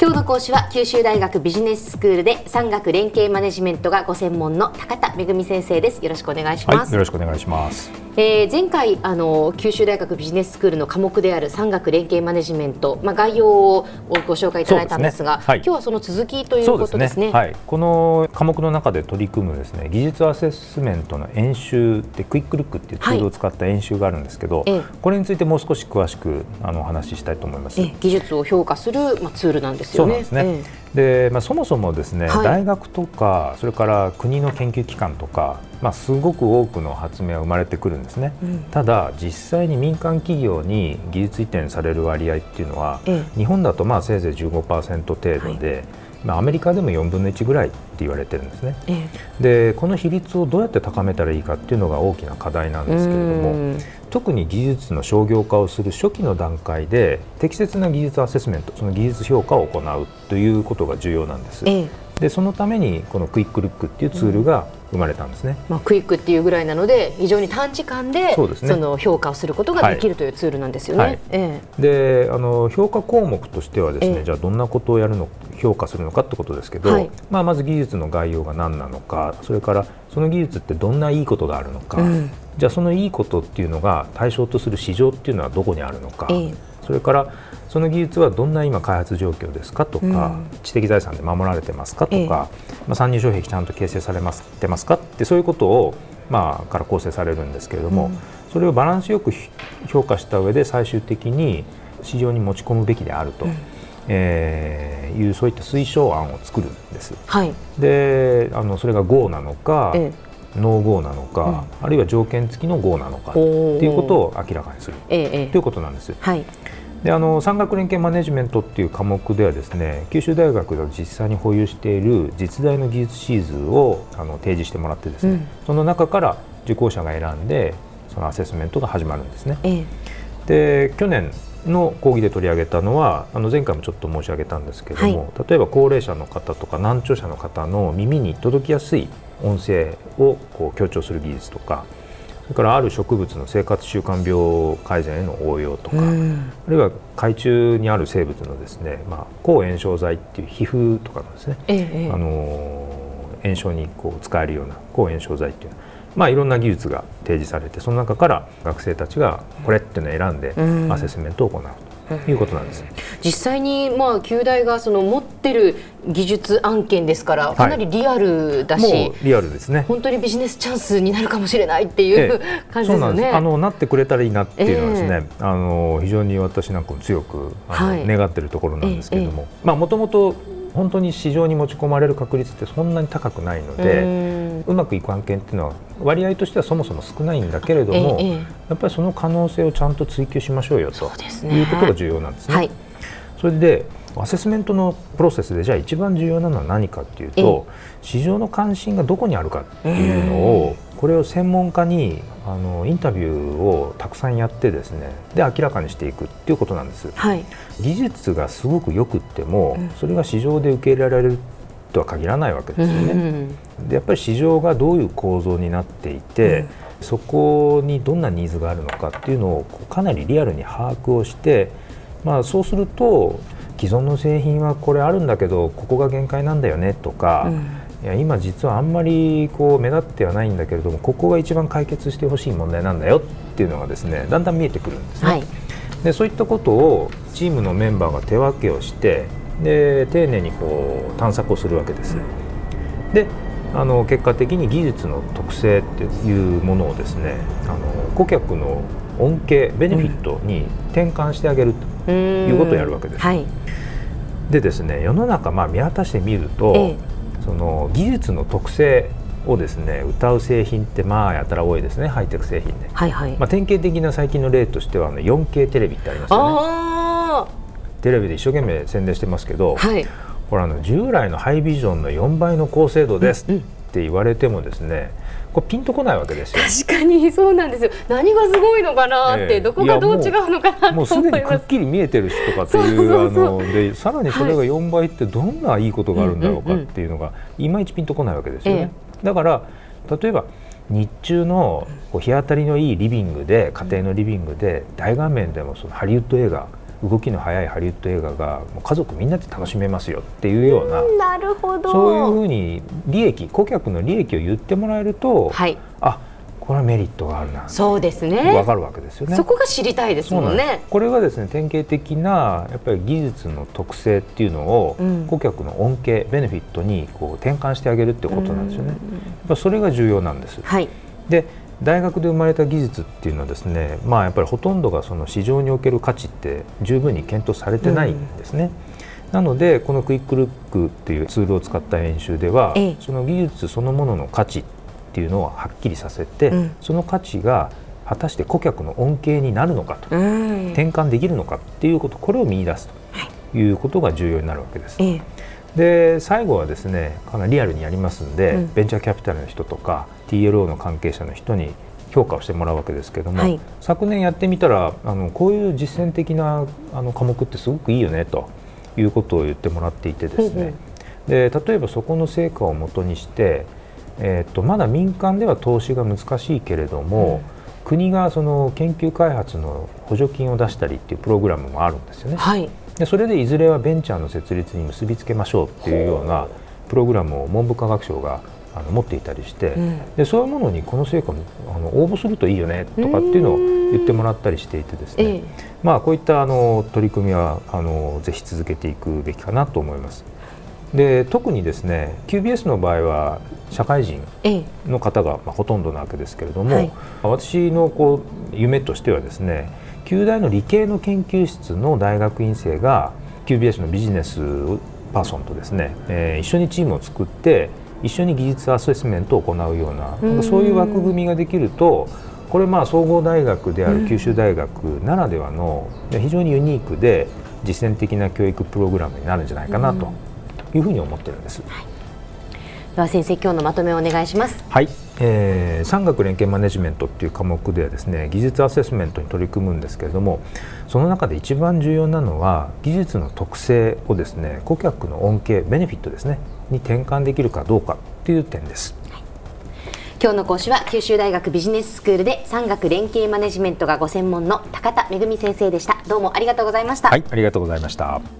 今日の講師は九州大学ビジネススクールで産学連携マネジメントがご専門の高田恵先生です。よろしくお願いします、はい、よろしくお願いします。えー、前回あの九州大学ビジネススクールの科目である産学連携マネジメント、まあ、概要をご紹介いただいたんですが、ね。はい、今日はその続きということですね、ね、はい、この科目の中で取り組むですね技術アセスメントの演習でクイックルックっていうツールを使った演習があるんですけど、はい、これについてもう少し詳しくあのお話ししたいと思います。技術を評価する、まあ、ツールなんですよね。そうなんですね。でまあ、そもそもですね、はい、大学とかそれから国の研究機関とか、まあ、すごく多くの発明は生まれてくるんですね、うん、ただ実際に民間企業に技術移転される割合っていうのは、ええ、日本だとまあせいぜい15%程度で、はい。まあ、アメリカでも4分の1ぐらいって言われてるんですね、ええ、でこの比率をどうやって高めたらいいかっていうのが大きな課題なんですけれども特に技術の商業化をする初期の段階で適切な技術アセスメントその技術評価を行うということが重要なんです、えでそのためにこのクイックルックっていうツールが生まれたんですね、まあ、クイックっていうぐらいなので非常に短時間でそ、ね、その評価をすることができるというツールなんですよね。はい。ええ、であの評価項目としてはですね、え、じゃあどんなことをやるの評価するのかってことですけど、はい、まあ、まず技術の概要が何なのかそれからその技術ってどんないいことがあるのか、うん、じゃあそのいいことっていうのが対象とする市場っていうのはどこにあるのか、それからその技術はどんな今開発状況ですかとか、うん、知的財産で守られてますかとか、ええ、まあ、参入障壁ちゃんと形成されますてますかってそういうことを、まあ、から構成されるんですけれども、うん、それをバランスよく評価した上で最終的に市場に持ち込むべきであると。うん。えー、いうそういった推奨案を作るんです。はい、であのそれが GO なのか、ええ、ノー GO なのか、うん、あるいは条件付きの GO なのかということを明らかにする、ええ、ということなんです。はい。であの産学連携マネジメントっていう科目ではですね九州大学が実際に保有している実大の技術シーズをあの提示してもらってですね、うん、その中から受講者が選んでそのアセスメントが始まるんですね。ええ、で去年の講義で取り上げたのはあの前回もちょっと申し上げたんですけれども、はい、例えば高齢者の方とか難聴者の方の耳に届きやすい音声をこう強調する技術とかそれからある植物の生活習慣病改善への応用とか、あるいは海中にある生物のですね、まあ、抗炎症剤っていう皮膚とかのですね、ええ、あの炎症にこう使えるような抗炎症剤っていうまあ、いろんな技術が提示されてその中から学生たちがこれっていうのを選んでアセスメントを行うと。いうことなんです。実際にまあ旧大がその持ってる技術案件ですからかなりリアルだし、はい、リアルですね。本当にビジネスチャンスになるかもしれないっていう、ええ、感じですよね。あのなってくれたらいいなっていうのはですね、え、あの非常に私なんかも強くあの、はい、願っているところなんですけれども、まあもともと本当に市場に持ち込まれる確率ってそんなに高くないのでうまくいく案件っていうのは割合としてはそもそも少ないんだけれども、やっぱりその可能性をちゃんと追求しましょうよと。いうことが重要なんですね。はい、それでアセスメントのプロセスでじゃあ一番重要なのは何かっていうと市場の関心がどこにあるかっていうのをこれを専門家にあのインタビューをたくさんやってですねで明らかにしていくっていうことなんです、はい、技術がすごくよくっても、それが市場で受け入れられるとは限らないわけですよね。でやっぱり市場がどういう構造になっていて、うん、そこにどんなニーズがあるのかっていうのをかなりリアルに把握をして、まあ、そうすると既存の製品はこれあるんだけどここが限界なんだよねとか、うんいや今実はあんまりこう目立ってはないんだけれどもここが一番解決してほしい問題なんだよっていうのがですねだんだん見えてくるんですね。はい、でそういったことをチームのメンバーが手分けをしてで丁寧にこう探索をするわけです。であの結果的に技術の特性っていうものをですねあの顧客の恩恵ベネフィットに転換してあげるということをやるわけです。はい、でですね世の中まあ見渡してみると、ええ。その技術の特性をですね歌う製品ってまあやたら多いですねハイテク製品で、はいはい。まあ、典型的な最近の例としてはあの 4K テレビってありますよねテレビで一生懸命宣伝してますけど、はい、これあの従来のハイビジョンの4倍の高精度ですって言われてもですね、これピンとこないわけですよ。確かにそうなんですよ。何がすごいのかなって、えー、どこがどう違うのかなもうすでにくっきり見えてるしとかっていうあのでさらにそれが4倍ってどんないいことがあるんだろうかっていうのが、いまいちピンとこないわけですよね、えー、だから例えば日中のこう日当たりのいいリビングで家庭のリビングで大画面でもそのハリウッド映画動きの速いハリウッド映画がもう家族みんなで楽しめますよっていうようななるほど。そういうふうに利益顧客の利益を言ってもらえると、はい、あこれはメリットがあるなそうですね。わかるわけですよね。そこが知りたいですもんね。これはですね典型的なやっぱり技術の特性っていうのを、うん、顧客の恩恵ベネフィットにこう転換してあげるってことなんですよね、やっぱそれが重要なんです、はい、で大学で生まれた技術っていうのはですね、まあ、やっぱりほとんどがその市場における価値って十分に検討されてないんですね。うん、なのでこのクイックルックっていうツールを使った演習では、ええ、その技術そのものの価値っていうのをはっきりさせて、うん、その価値が果たして顧客の恩恵になるのかと、転換できるのかっていうことこれを見出すとい。うことが重要になるわけです。えで最後はですねかなりリアルにやりますんで、うん、ベンチャーキャピタルの人とか TLO の関係者の人に評価をしてもらうわけですけども、はい、昨年やってみたらあのこういう実践的なあの科目ってすごくいいよねということを言ってもらっていてですね、で例えばそこの成果をもとにしてえーと、まだ民間では投資が難しいけれども、うん、国がその研究開発の補助金を出したりっていうプログラムもあるんですよね。はい、でそれでいずれはベンチャーの設立に結びつけましょうっていうようなプログラムを文部科学省があの持っていたりして、うん、でそういうものにこの成果もあの応募するといいよねとかっていうのを言ってもらったりしていてですね、えー、まあ、こういったあの取り組みはあのぜひ続けていくべきかなと思います。で特にですね QBS の場合は社会人の方がまあほとんどなわけですけれども、はい、私のこう夢としてはですね旧大の理系の研究室の大学院生が QBS のビジネスパーソンとですね、えー、一緒にチームを作って一緒に技術アセスメントを行うようなそういう枠組みができるとこれまあ総合大学である九州大学ならではの非常にユニークで実践的な教育プログラムになるんじゃないかなというふうに思ってるんです。はいでは先生今日のまとめをお願いします。はい、えー、産学連携マネジメントっていう科目ではですね技術アセスメントに取り組むんですけれどもその中で一番重要なのは技術の特性をですね顧客の恩恵ベネフィットですねに転換できるかどうかっていう点です、今日の講師は九州大学ビジネススクールで産学連携マネジメントがご専門の高田恵先生でした。どうもありがとうございました。はいありがとうございました